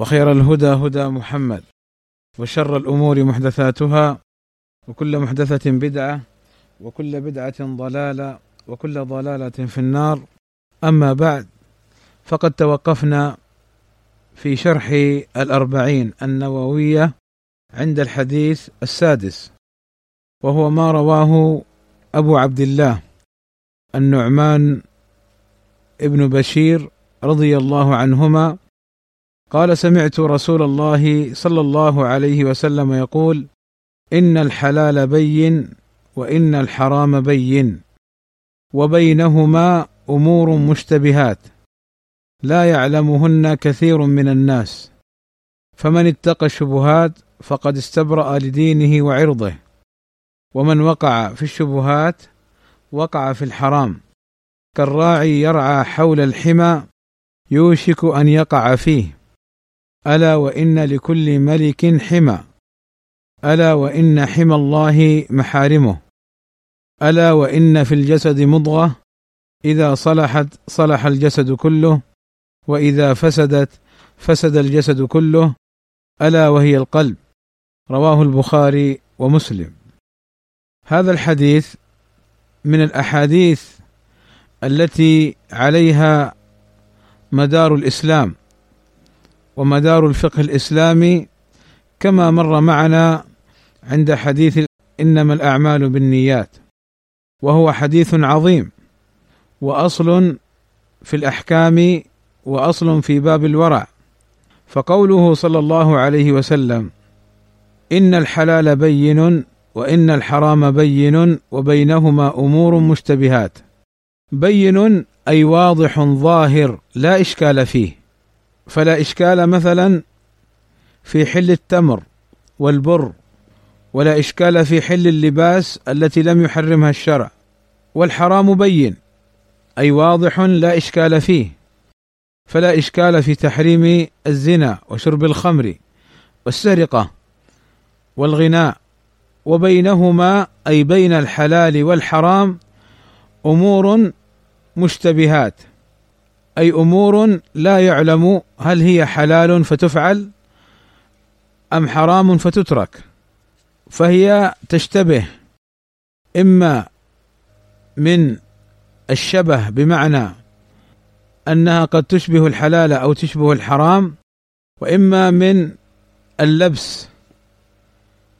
وخير الهدى هدى محمد وشر الأمور محدثاتها وكل محدثة بدعة وكل بدعة ضلالة وكل ضلالة في النار. أما بعد فقد توقفنا في شرح الأربعين النووية عند الحديث السادس وهو ما رواه أبو عبد الله النعمان ابن بشير رضي الله عنهما قال سمعت رسول الله صلى الله عليه وسلم يقول إن الحلال بين وإن الحرام بين وبينهما أمور مشتبهات لا يعلمهن كثير من الناس فمن اتقى الشبهات فقد استبرأ لدينه وعرضه ومن وقع في الشبهات وقع في الحرام كالراعي يرعى حول الحمى يوشك أن يقع فيه. ألا وإن لكل ملك حمى ألا وإن حمى الله محارمه. ألا وإن في الجسد مضغة. إذا صلحت صلح الجسد كله. وإذا فسدت فسد الجسد كله. ألا وهي القلب. رواه البخاري ومسلم. هذا الحديث من الأحاديث التي عليها مدار الإسلام. ومدار الفقه الإسلامي كما مر معنا عند حديث إنما الأعمال بالنيات وهو حديث عظيم وأصل في الأحكام وأصل في باب الورع. فقوله صلى الله عليه وسلم إن الحلال بين وإن الحرام بين وبينهما أمور مشتبهات. بين أي واضح ظاهر لا إشكال فيه. فلا إشكال مثلا في حل التمر والبر ولا إشكال في حل اللباس التي لم يحرمها الشرع والحرام بين أي واضح لا إشكال فيه. فلا إشكال في تحريم الزنا وشرب الخمر والسرقة والغناء وبينهما أي بين الحلال والحرام أمور مشتبهات. أي أمور لا يعلم هل هي حلال فتفعل أم حرام فتترك فهي تشتبه إما من الشبه بمعنى أنها قد تشبه الحلال أو تشبه الحرام وإما من اللبس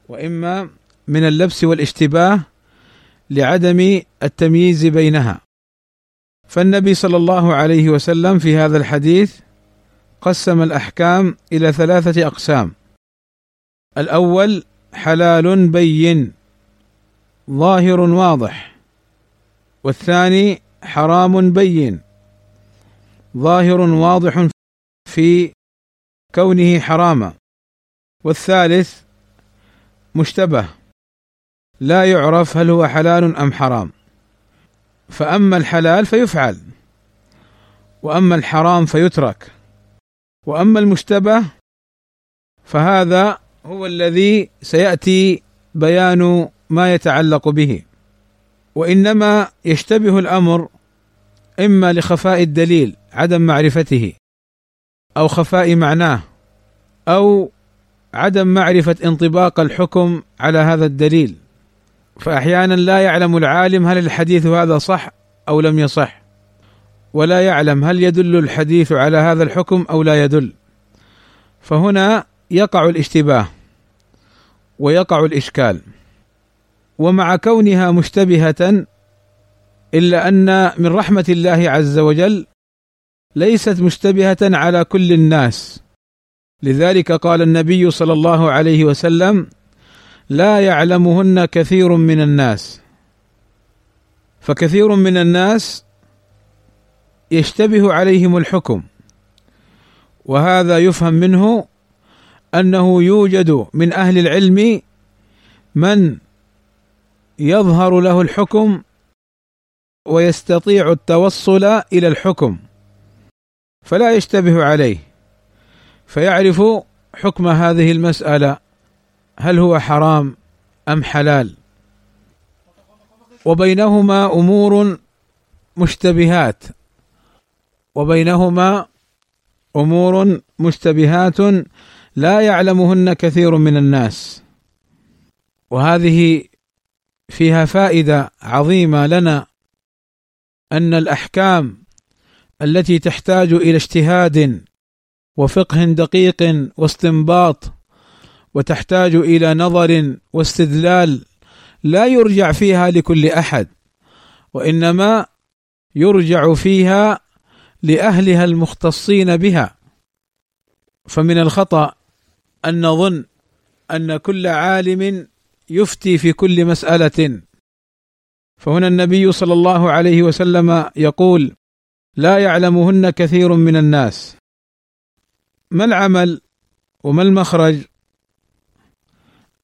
وإما من اللبس والاشتباه لعدم التمييز بينها. فالنبي صلى الله عليه وسلم في هذا الحديث قسم الأحكام إلى ثلاثة أقسام. الأول حلال بين ظاهر واضح. والثاني حرام بين ظاهر واضح في كونه حراما. والثالث مشتبه لا يعرف هل هو حلال أم حرام. فأما الحلال فيفعل وأما الحرام فيترك وأما المشتبه فهذا هو الذي سيأتي بيان ما يتعلق به. وإنما يشتبه الأمر إما لخفاء الدليل عدم معرفته أو خفاء معناه أو عدم معرفة انطباق الحكم على هذا الدليل. فأحيانا لا يعلم العالم هل الحديث هذا صح أو لم يصح ولا يعلم هل يدل الحديث على هذا الحكم أو لا يدل. فهنا يقع الاشتباه ويقع الإشكال ومع كونها مشتبهة إلا أن من رحمة الله عز وجل ليست مشتبهة على كل الناس. لذلك قال النبي صلى الله عليه وسلم لا يعلمهن كثير من الناس. فكثير من الناس يشتبه عليهم الحكم. وهذا يفهم منه أنه يوجد من أهل العلم من يظهر له الحكم ويستطيع التوصل إلى الحكم فلا يشتبه عليه. فيعرف حكم هذه المسألة. هل هو حرام أم حلال؟ وبينهما أمور مشتبهات. وبينهما أمور مشتبهات لا يعلمهن كثير من الناس. وهذه فيها فائدة عظيمة لنا أن الأحكام التي تحتاج إلى اجتهاد وفقه دقيق واستنباط وتحتاج إلى نظر واستدلال لا يرجع فيها لكل أحد وإنما يرجع فيها لأهلها المختصين بها. فمن الخطأ أن نظن أن كل عالم يفتي في كل مسألة. فهنا النبي صلى الله عليه وسلم يقول لا يعلمهن كثير من الناس. ما العمل وما المخرج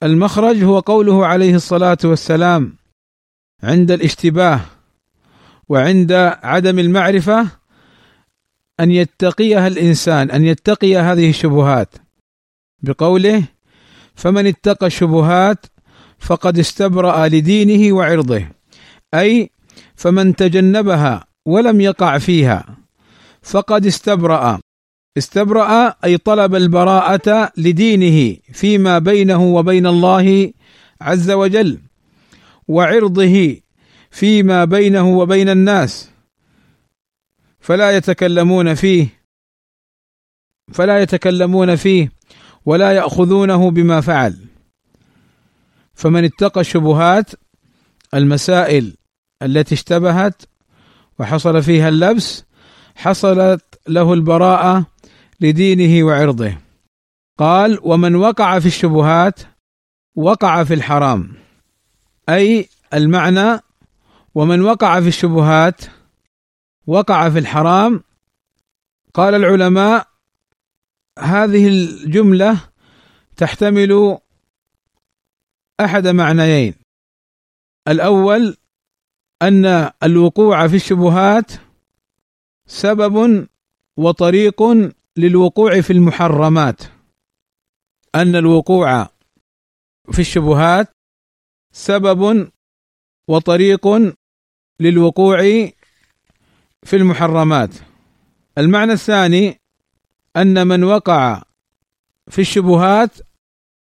المخرج هو قوله عليه الصلاة والسلام عند الاشتباه وعند عدم المعرفة أن يتقيها الإنسان أن يتقي هذه الشبهات. بقوله فمن اتقى الشبهات فقد استبرأ لدينه وعرضه. أي فمن تجنبها ولم يقع فيها فقد استبرأ. استبرأ أي طلب البراءة لدينه فيما بينه وبين الله عز وجل وعرضه فيما بينه وبين الناس. فلا يتكلمون فيه فلا يتكلمون فيه ولا يأخذونه بما فعل. فمن اتقى الشبهات المسائل التي اشتبهت وحصل فيها اللبس حصلت له البراءة لدينه وعرضه. قال ومن وقع في الشبهات وقع في الحرام. أي المعنى ومن وقع في الشبهات وقع في الحرام. قال العلماء هذه الجملة تحتمل أحد معنيين. الأول أن الوقوع في الشبهات سبب وطريق للوقوع في المحرمات. أن الوقوع في الشبهات سبب وطريق للوقوع في المحرمات. المعنى الثاني أن من وقع في الشبهات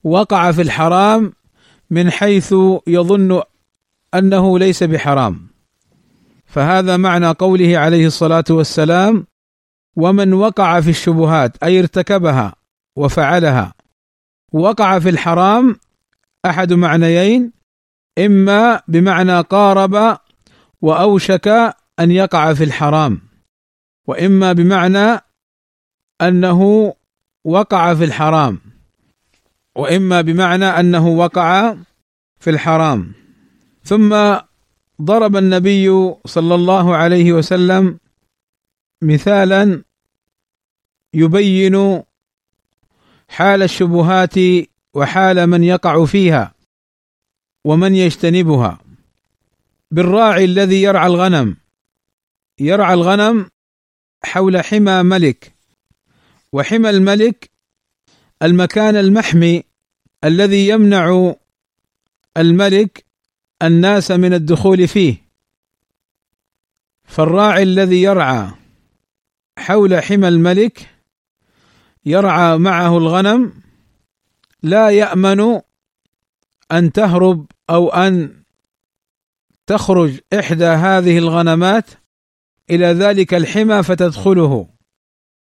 وقع في الحرام من حيث يظن أنه ليس بحرام. فهذا معنى قوله عليه الصلاة والسلام ومن وقع في الشبهات أي ارتكبها وفعلها. وقع في الحرام أحد معنيين إما بمعنى قارب وأوشك أن يقع في الحرام وإما بمعنى أنه وقع في الحرام وإما بمعنى أنه وقع في الحرام. ثم ضرب النبي صلى الله عليه وسلم مثالا يبين حال الشبهات وحال من يقع فيها ومن يجتنبها. بالراعي الذي يرعى الغنم. يرعى الغنم حول حمى ملك وحمى الملك المكان المحمي الذي يمنع الملك الناس من الدخول فيه. فالراعي الذي يرعى حول حمى الملك يرعى معه الغنم لا يأمن أن تهرب أو أن تخرج إحدى هذه الغنمات إلى ذلك الحمى فتدخله.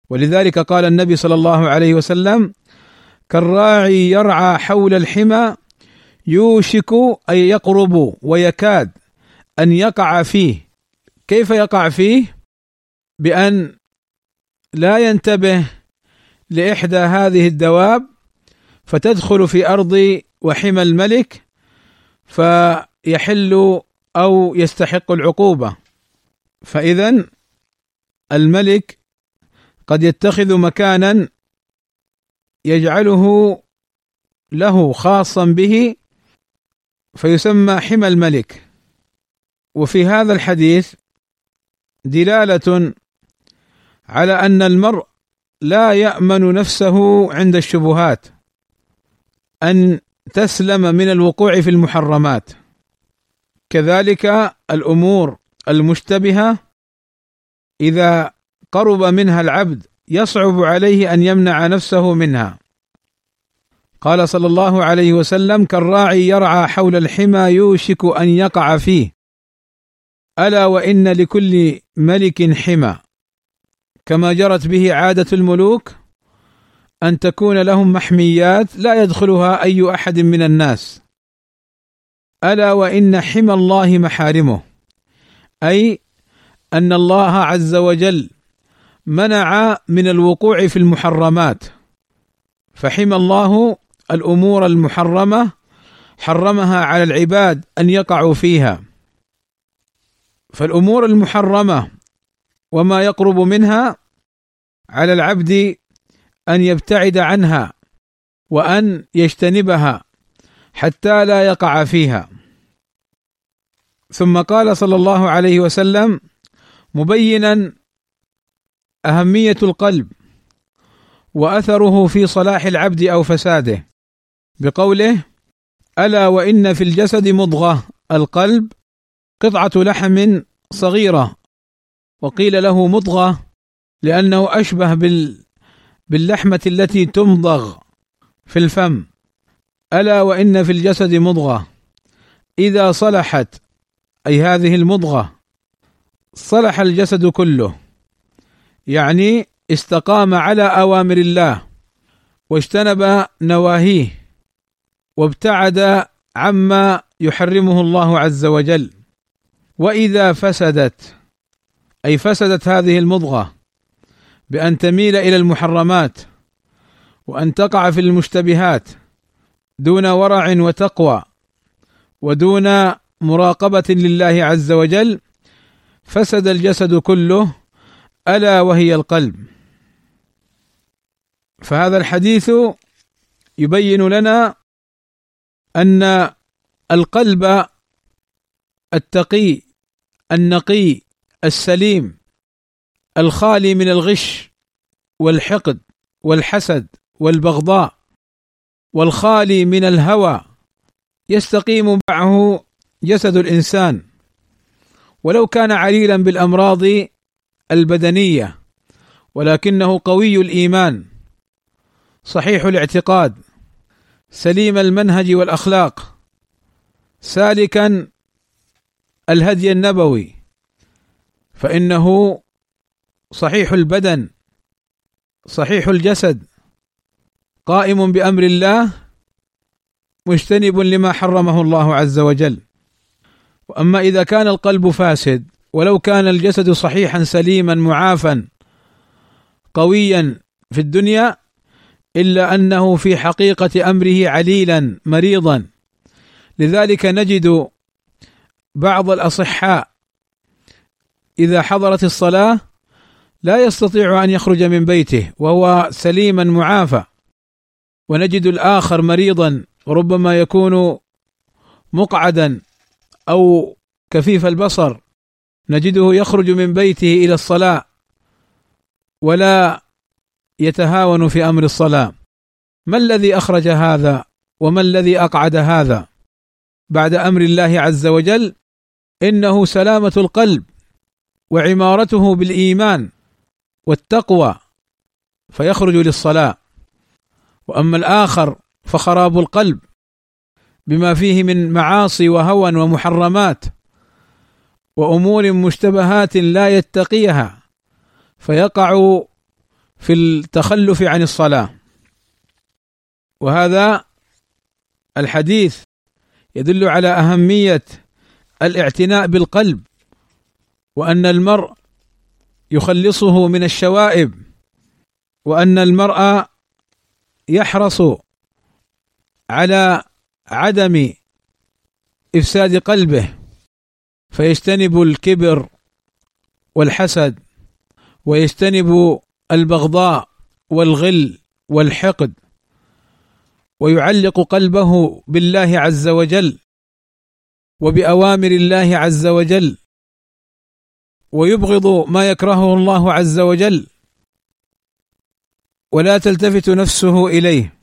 ولذلك قال النبي صلى الله عليه وسلم كالراعي يرعى حول الحمى يوشك أن يقرب ويكاد أن يقع فيه. كيف يقع فيه؟ بأن لا ينتبه لإحدى هذه الدواب فتدخل في أرض وحمى الملك فيحل أو يستحق العقوبة. فاذا الملك قد يتخذ مكانا يجعله له خاصا به فيسمى حمى الملك. وفي هذا الحديث دلالة على أن المرء لا يأمن نفسه عند الشبهات. أن تسلم من الوقوع في المحرمات. كذلك الأمور المشتبهة إذا قرب منها العبد يصعب عليه أن يمنع نفسه منها. قال صلى الله عليه وسلم كالراعي يرعى حول الحمى يوشك أن يقع فيه. ألا وإن لكل ملك حمى. كما جرت به عادة الملوك أن تكون لهم محميات لا يدخلها أي أحد من الناس. ألا وإن حمى الله محارمه أي أن الله عز وجل منع من الوقوع في المحرمات. فحمى الله الأمور المحرمة حرمها على العباد أن يقعوا فيها. فالأمور المحرمة وما يقرب منها على العبد أن يبتعد عنها وأن يجتنبها حتى لا يقع فيها. ثم قال صلى الله عليه وسلم مبينا أهمية القلب وأثره في صلاح العبد أو فساده بقوله ألا وإن في الجسد مضغة القلب قطعة لحم صغيرة. وقيل له مضغة لأنه أشبه بال باللحمة التي تمضغ في الفم. ألا وإن في الجسد مضغة. إذا صلحت أي هذه المضغة صلح الجسد كله. يعني استقام على أوامر الله واجتنب نواهيه وابتعد عما يحرمه الله عز وجل. وإذا فسدت أي فسدت هذه المضغة بأن تميل إلى المحرمات وأن تقع في المشتبهات دون ورع وتقوى ودون مراقبة لله عز وجل فسد الجسد كله ألا وهي القلب. فهذا الحديث يبين لنا أن القلب التقي النقي السليم الخالي من الغش والحقد والحسد والبغضاء والخالي من الهوى يستقيم معه جسد الإنسان. ولو كان عليلا بالأمراض البدنية ولكنه قوي الإيمان صحيح الاعتقاد سليم المنهج والأخلاق سالكا الهدي النبوي. فإنه صحيح البدن صحيح الجسد قائم بأمر الله مجتنب لما حرمه الله عز وجل. وأما إذا كان القلب فاسد ولو كان الجسد صحيحا سليما معافا قويا في الدنيا إلا أنه في حقيقة أمره عليلا مريضا. لذلك نجد بعض الأصحاء إذا حضرت الصلاة لا يستطيع أن يخرج من بيته وهو سليما معافى. ونجد الآخر مريضا وربما يكون مقعدا أو كفيف البصر. نجده يخرج من بيته إلى الصلاة ولا يتهاون في أمر الصلاة. ما الذي أخرج هذا؟ وما الذي أقعد هذا؟ بعد أمر الله عز وجل إنه سلامة القلب. وعمارته بالإيمان والتقوى فيخرج للصلاة. وأما الآخر فخراب القلب بما فيه من معاصي وهوى ومحرمات وأمور مشتبهات لا يتقيها فيقع في التخلف عن الصلاة. وهذا الحديث يدل على أهمية الاعتناء بالقلب وأن المرء يخلصه من الشوائب وأن المرء يحرص على عدم إفساد قلبه فيجتنب الكبر والحسد ويجتنب البغضاء والغل والحقد ويعلق قلبه بالله عز وجل وبأوامر الله عز وجل. ويبغض ما يكرهه الله عز وجل ولا تلتفت نفسه إليه.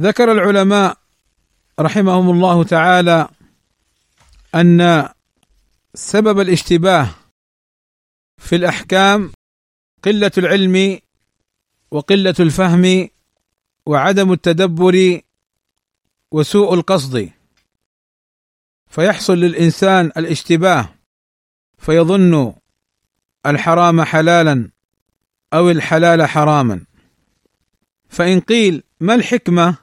ذكر العلماء رحمهم الله تعالى أن سبب الاشتباه في الأحكام قلة العلم وقلة الفهم وعدم التدبر وسوء القصد. فيحصل للإنسان الاشتباه فيظن الحرام حلالا أو الحلال حراما. فإن قيل ما الحكمة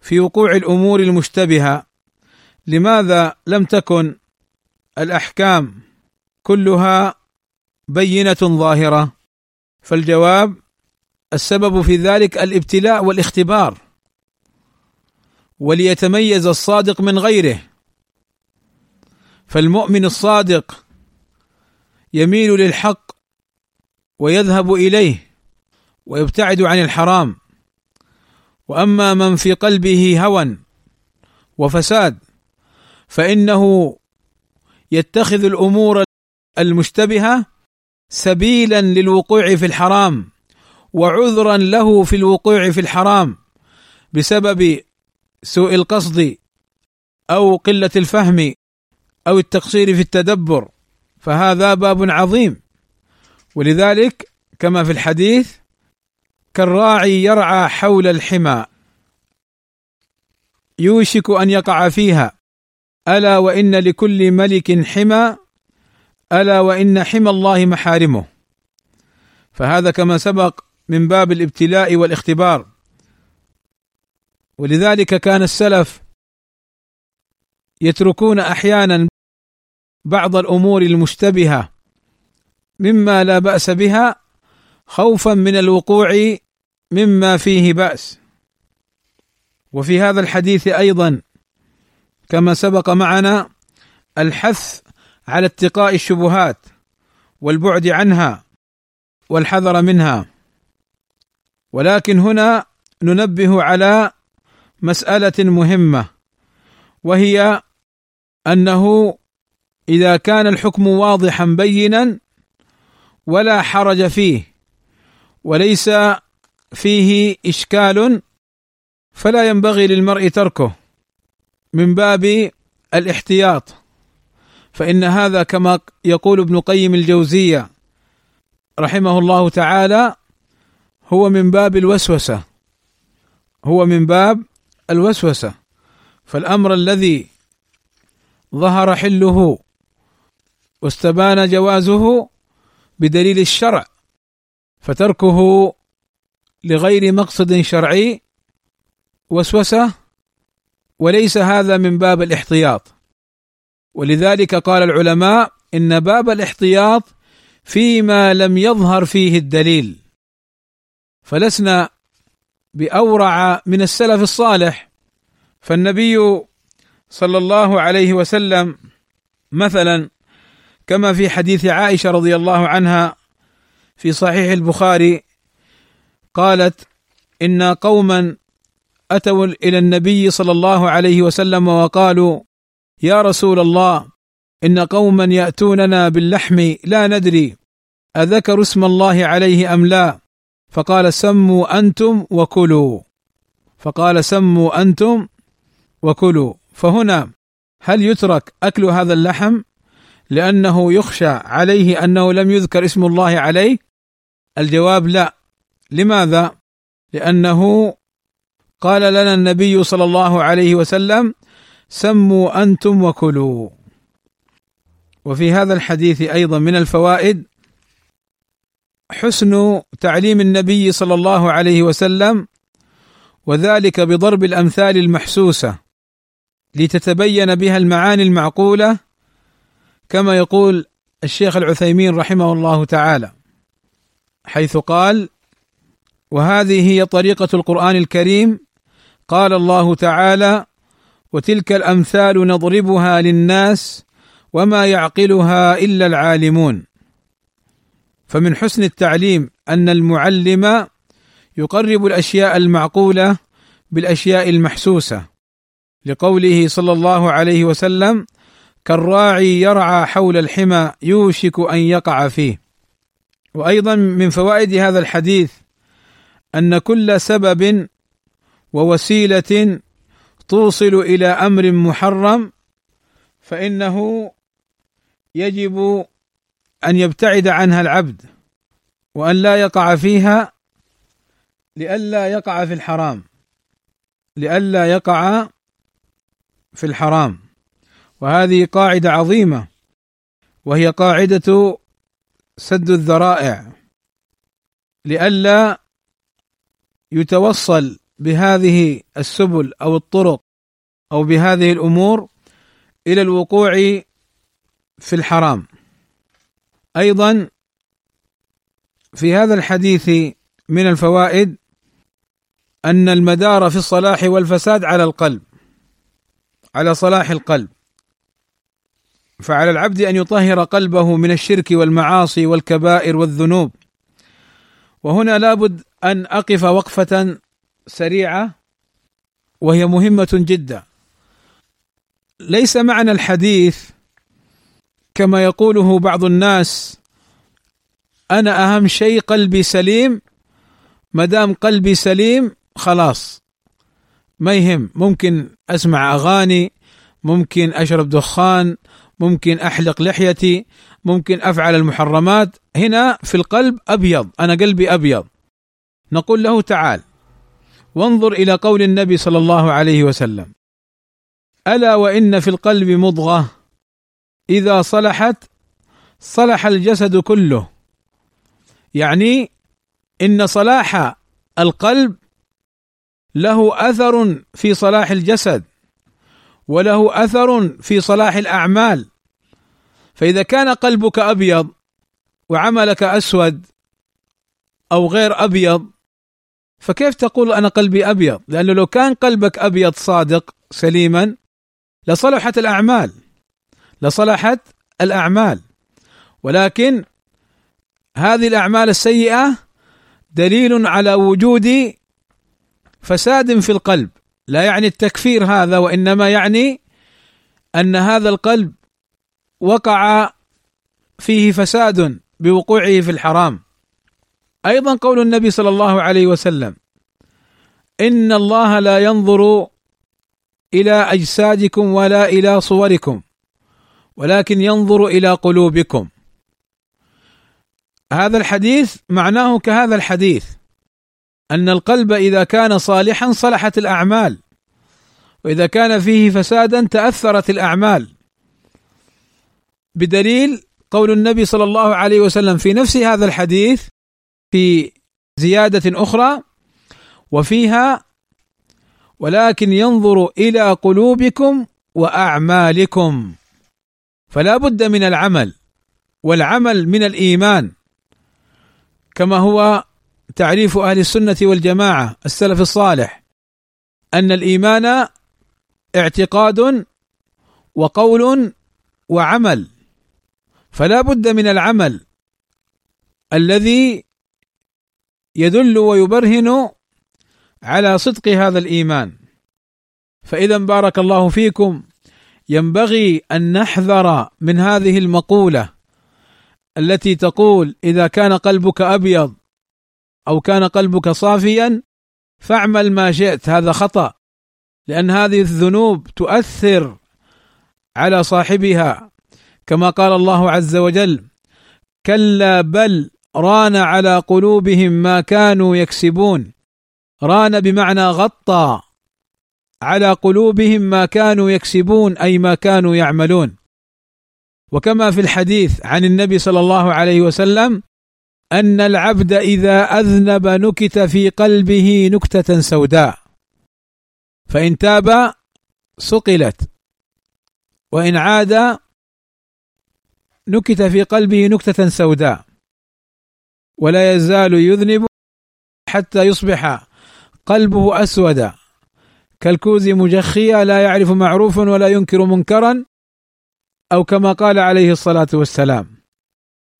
في وقوع الأمور المشتبهة؟ لماذا لم تكن الأحكام كلها بينة ظاهرة؟ فالجواب السبب في ذلك الابتلاء والاختبار. وليتميز الصادق من غيره. فالمؤمن الصادق يميل للحق ويذهب إليه ويبتعد عن الحرام. وأما من في قلبه هوى وفساد فإنه يتخذ الأمور المشتبهة سبيلا للوقوع في الحرام وعذرا له في الوقوع في الحرام بسبب سوء القصد أو قلة الفهم أو التقصير في التدبر. فهذا باب عظيم. ولذلك كما في الحديث كالراعي يرعى حول الحمى. يوشك أن يقع فيها. ألا وإن لكل ملك حمى؟ ألا وإن حمى الله محارمه. فهذا كما سبق من باب الابتلاء والاختبار. ولذلك كان السلف يتركون أحيانا بعض الأمور المشتبهة مما لا بأس بها خوفا من الوقوع مما فيه بأس. وفي هذا الحديث أيضا كما سبق معنا الحث على اتقاء الشبهات والبعد عنها والحذر منها. ولكن هنا ننبه على مسألة مهمة وهي أنه إذا كان الحكم واضحا بينا ولا حرج فيه وليس فيه إشكال فلا ينبغي للمرء تركه من باب الاحتياط. فإن هذا كما يقول ابن قيم الجوزية رحمه الله تعالى هو من باب الوسوسة هو من باب الوسوسة. فالأمر الذي ظهر حله واستبان جوازه بدليل الشرع فتركه لغير مقصد شرعي وسوسة وليس هذا من باب الاحتياط. ولذلك قال العلماء إن باب الاحتياط فيما لم يظهر فيه الدليل. فلسنا بأورع من السلف الصالح فالنبي صلى الله عليه وسلم مثلا كما في حديث عائشة رضي الله عنها في صحيح البخاري قالت إن قوما أتوا إلى النبي صلى الله عليه وسلم وقالوا يا رسول الله إن قوما يأتوننا باللحم لا ندري أذكر اسم الله عليه أم لا؟ فقال سموا أنتم وكلوا. فقال سموا أنتم وكلوا. فهنا هل يترك أكل هذا اللحم؟ لأنه يخشى عليه أنه لم يذكر اسم الله عليه؟ الجواب لا. لماذا؟ لأنه قال لنا النبي صلى الله عليه وسلم سموا أنتم وكلوا. وفي هذا الحديث أيضا من الفوائد حسن تعليم النبي صلى الله عليه وسلم وذلك بضرب الأمثال المحسوسة لتتبين بها المعاني المعقولة كما يقول الشيخ العثيمين رحمه الله تعالى حيث قال وهذه هي طريقة القرآن الكريم قال الله تعالى وتلك الأمثال نضربها للناس وما يعقلها إلا العالمون فمن حسن التعليم أن المعلم يقرب الأشياء المعقولة بالأشياء المحسوسة لقوله صلى الله عليه وسلم كالراعي يرعى حول الحمى يوشك أن يقع فيه. وأيضا من فوائد هذا الحديث أن كل سبب ووسيلة توصل إلى أمر محرم فإنه يجب أن يبتعد عنها العبد وأن لا يقع فيها لئلا يقع في الحرام لئلا يقع في الحرام. وهذه قاعدة عظيمة. وهي قاعدة سد الذرائع. لئلا يتوصل بهذه السبل أو الطرق أو بهذه الأمور إلى الوقوع في الحرام. أيضا في هذا الحديث من الفوائد أن المدار في الصلاح والفساد على القلب على صلاح القلب. فعلى العبد أن يطهر قلبه من الشرك والمعاصي والكبائر والذنوب. وهنا لابد أن أقف وقفة سريعة وهي مهمة جدا. ليس معنى الحديث كما يقوله بعض الناس أنا أهم شيء قلبي سليم ما دام قلبي سليم خلاص. ما يهم ممكن أسمع أغاني ممكن أشرب دخان ممكن أحلق لحيتي ممكن أفعل المحرمات. هنا في القلب أبيض أنا قلبي أبيض. نقول له تعال. وانظر إلى قول النبي صلى الله عليه وسلم. ألا وإن في القلب مضغة. إذا صلحت صلح الجسد كله. يعني إن صلاح القلب له أثر في صلاح الجسد. وله أثر في صلاح الأعمال. فإذا كان قلبك أبيض وعملك أسود أو غير أبيض فكيف تقول أنا قلبي أبيض؟ لأنه لو كان قلبك أبيض صادق سليما لصلحت الأعمال لصلحت الأعمال. ولكن هذه الأعمال السيئة دليل على وجود فساد في القلب. لا يعني التكفير هذا وإنما يعني أن هذا القلب وقع فيه فساد بوقوعه في الحرام. أيضا قول النبي صلى الله عليه وسلم إن الله لا ينظر إلى أجسادكم ولا إلى صوركم ولكن ينظر إلى قلوبكم. هذا الحديث معناه كهذا الحديث. أن القلب إذا كان صالحا صلحت الأعمال وإذا كان فيه فسادا تأثرت الأعمال. بدليل قول النبي صلى الله عليه وسلم في نفس هذا الحديث في زيادة أخرى وفيها ولكن ينظر إلى قلوبكم وأعمالكم فلا بد من العمل والعمل من الإيمان كما هو تعريف أهل السنة والجماعة السلف الصالح أن الإيمان اعتقاد وقول وعمل. فلا بد من العمل الذي يدل ويبرهن على صدق هذا الإيمان. فإذا بارك الله فيكم. ينبغي أن نحذر من هذه المقولة التي تقول إذا كان قلبك أبيض أو كان قلبك صافيا فاعمل ما شئت. هذا خطأ لأن هذه الذنوب تؤثر على صاحبها. كما قال الله عز وجل كلا بل ران على قلوبهم ما كانوا يكسبون. ران بمعنى غطى على قلوبهم ما كانوا يكسبون أي ما كانوا يعملون. وكما في الحديث عن النبي صلى الله عليه وسلم أن العبد إذا أذنب نكت في قلبه نكتة سوداء. فإن تاب صقلت وإن عاد نكت في قلبه نكتة سوداء. ولا يزال يذنب حتى يصبح قلبه أسود. كالكوز مجخيا لا يعرف معروفا ولا ينكر منكرا أو كما قال عليه الصلاة والسلام.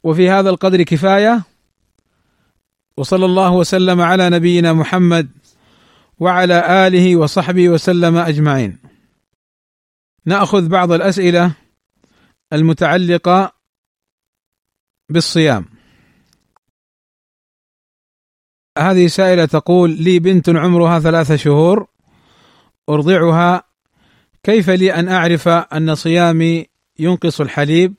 وفي هذا القدر كفاية وصلى الله وسلم على نبينا محمد وعلى آله وصحبه وسلم أجمعين. نأخذ بعض الأسئلة المتعلقة بالصيام. هذه سائلة تقول لي بنت عمرها ثلاث شهور أرضعها كيف لي أن أعرف أن صيامي ينقص الحليب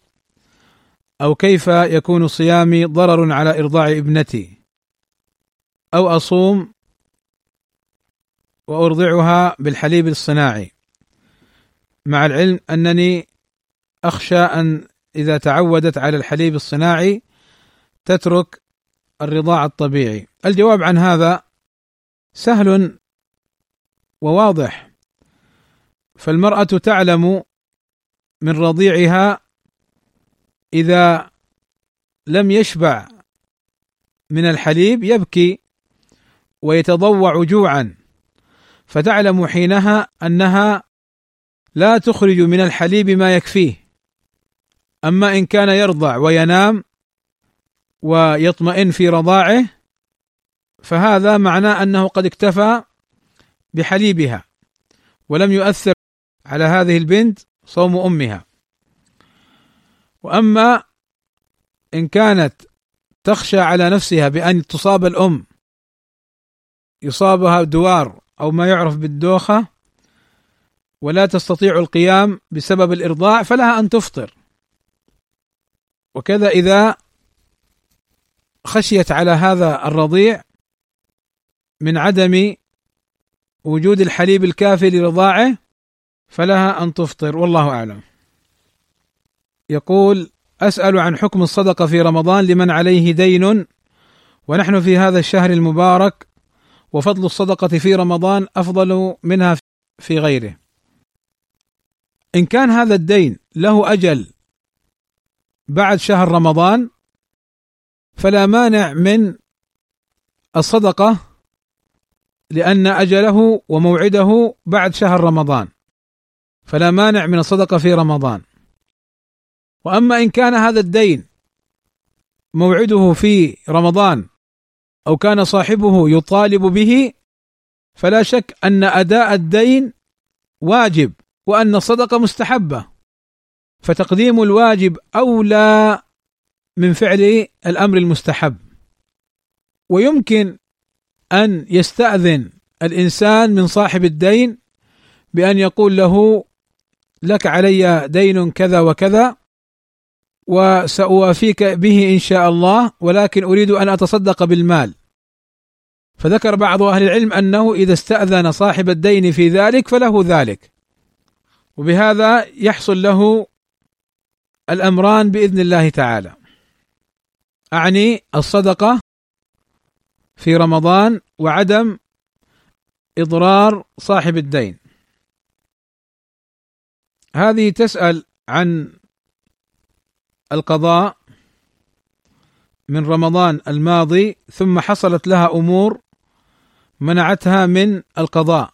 أو كيف يكون صيامي ضرر على إرضاع ابنتي أو أصوم وأرضعها بالحليب الصناعي. مع العلم أنني أخشى أن إذا تعودت على الحليب الصناعي تترك الرضاع الطبيعي. الجواب عن هذا سهل وواضح. فالمرأة تعلم من رضيعها إذا لم يشبع من الحليب يبكي ويتضوع جوعا. فتعلم حينها أنها لا تخرج من الحليب ما يكفيه. أما إن كان يرضع وينام ويطمئن في رضاعه فهذا معناه أنه قد اكتفى بحليبها ولم يؤثر على هذه البنت صوم أمها. وأما إن كانت تخشى على نفسها بأن تصاب الأم يصابها دوار أو ما يعرف بالدوخة ولا تستطيع القيام بسبب الارضاع فلها أن تفطر وكذا إذا خشيت على هذا الرضيع من عدم وجود الحليب الكافي لرضاعه فلها أن تفطر والله أعلم. يقول أسأل عن حكم الصدقة في رمضان لمن عليه دين ونحن في هذا الشهر المبارك وفضل الصدقة في رمضان أفضل منها في غيره. إن كان هذا الدين له أجل بعد شهر رمضان فلا مانع من الصدقة لأن أجله وموعده بعد شهر رمضان فلا مانع من الصدقة في رمضان وأما إن كان هذا الدين موعده في رمضان أو كان صاحبه يطالب به فلا شك أن أداء الدين واجب وأن الصدقة مستحبة. فتقديم الواجب أولى من فعل الأمر المستحب. ويمكن أن يستأذن الإنسان من صاحب الدين بأن يقول له لك علي دين كذا وكذا وسأوافيك به إن شاء الله ولكن أريد أن أتصدق بالمال. فذكر بعض أهل العلم أنه إذا استأذن صاحب الدين في ذلك فله ذلك. وبهذا يحصل له الأمران بإذن الله تعالى. أعني الصدقة في رمضان وعدم إضرار صاحب الدين. هذه تسأل عن القضاء من رمضان الماضي ثم حصلت لها أمور منعتها من القضاء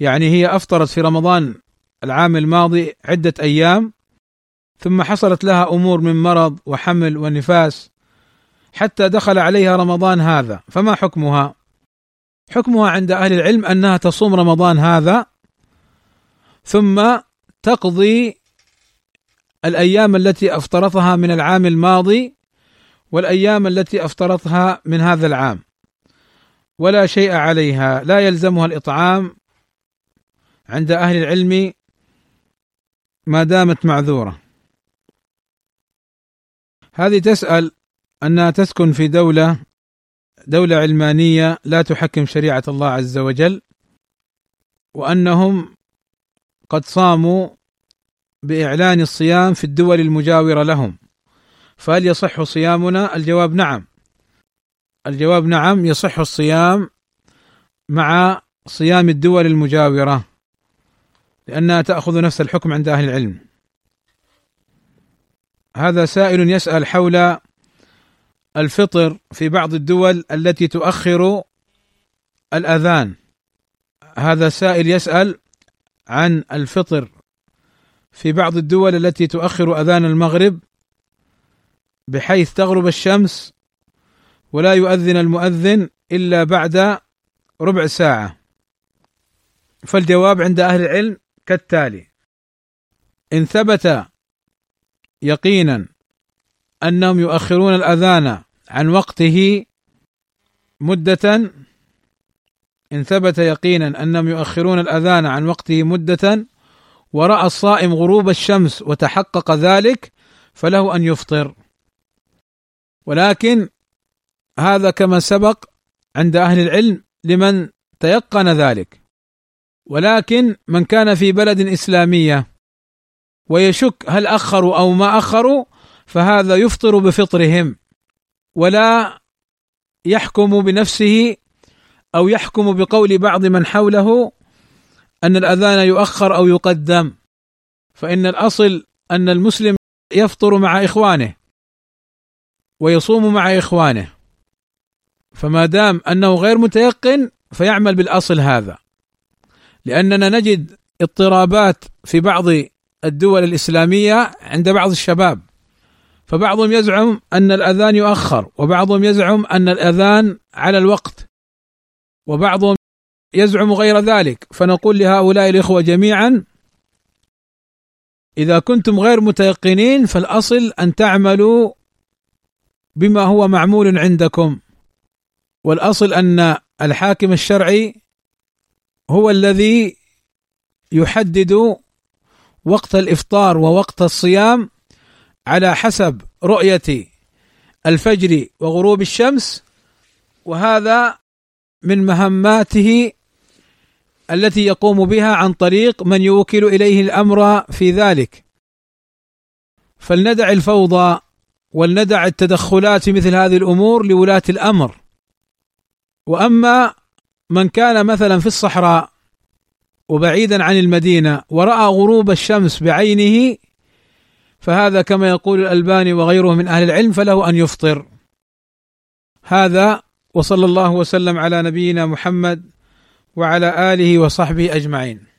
يعني هي أفطرت في رمضان العام الماضي عدة أيام ثم حصلت لها أمور من مرض وحمل ونفاس حتى دخل عليها رمضان هذا فما حكمها؟ حكمها عند أهل العلم أنها تصوم رمضان هذا ثم تقضي الأيام التي افطرتها من العام الماضي والأيام التي افطرتها من هذا العام. ولا شيء عليها لا يلزمها الإطعام عند أهل العلم ما دامت معذورة. هذه تسأل أنها تسكن في دولة دولة علمانية لا تحكم شريعة الله عز وجل وأنهم قد صاموا بإعلان الصيام في الدول المجاورة لهم فهل يصح صيامنا؟ الجواب نعم. الجواب نعم يصح الصيام مع صيام الدول المجاورة لأنها تأخذ نفس الحكم عند أهل العلم. هذا سائل يسأل حول الفطر في بعض الدول التي تؤخر الأذان. هذا سائل يسأل عن الفطر في بعض الدول التي تؤخر أذان المغرب بحيث تغرب الشمس ولا يؤذن المؤذن إلا بعد ربع ساعة. فالجواب عند أهل العلم كالتالي إن ثبت يقينا أنهم يؤخرون الأذان عن وقته مدة إن ثبت يقينا أنهم يؤخرون الأذان عن وقته مدة ورأى الصائم غروب الشمس وتحقق ذلك فله أن يفطر. ولكن هذا كما سبق عند أهل العلم لمن تيقن ذلك. ولكن من كان في بلد إسلامية ويشك هل اخروا أو ما اخروا فهذا يفطر بفطرهم ولا يحكم بنفسه أو يحكم بقول بعض من حوله أن الأذان يؤخر أو يقدم فإن الأصل أن المسلم يفطر مع إخوانه ويصوم مع إخوانه فما دام أنه غير متيقن فيعمل بالأصل هذا لأننا نجد اضطرابات في بعض الدول الإسلامية عند بعض الشباب فبعضهم يزعم أن الأذان يؤخر وبعضهم يزعم أن الأذان على الوقت وبعضهم يزعم غير ذلك. فنقول لهؤلاء الإخوة جميعا إذا كنتم غير متيقنين فالأصل أن تعملوا بما هو معمول عندكم. والأصل أن الحاكم الشرعي هو الذي يحدد وقت الإفطار ووقت الصيام على حسب رؤية الفجر وغروب الشمس. وهذا من مهماته التي يقوم بها عن طريق من يوكل إليه الأمر في ذلك. فلندع الفوضى ولندع التدخلات في مثل هذه الأمور لولاة الأمر. وأما من كان مثلا في الصحراء وبعيدا عن المدينة ورأى غروب الشمس بعينه فهذا كما يقول الألباني وغيره من أهل العلم فله أن يفطر. هذا وصلى الله وسلم على نبينا محمد وعلى آله وصحبه أجمعين.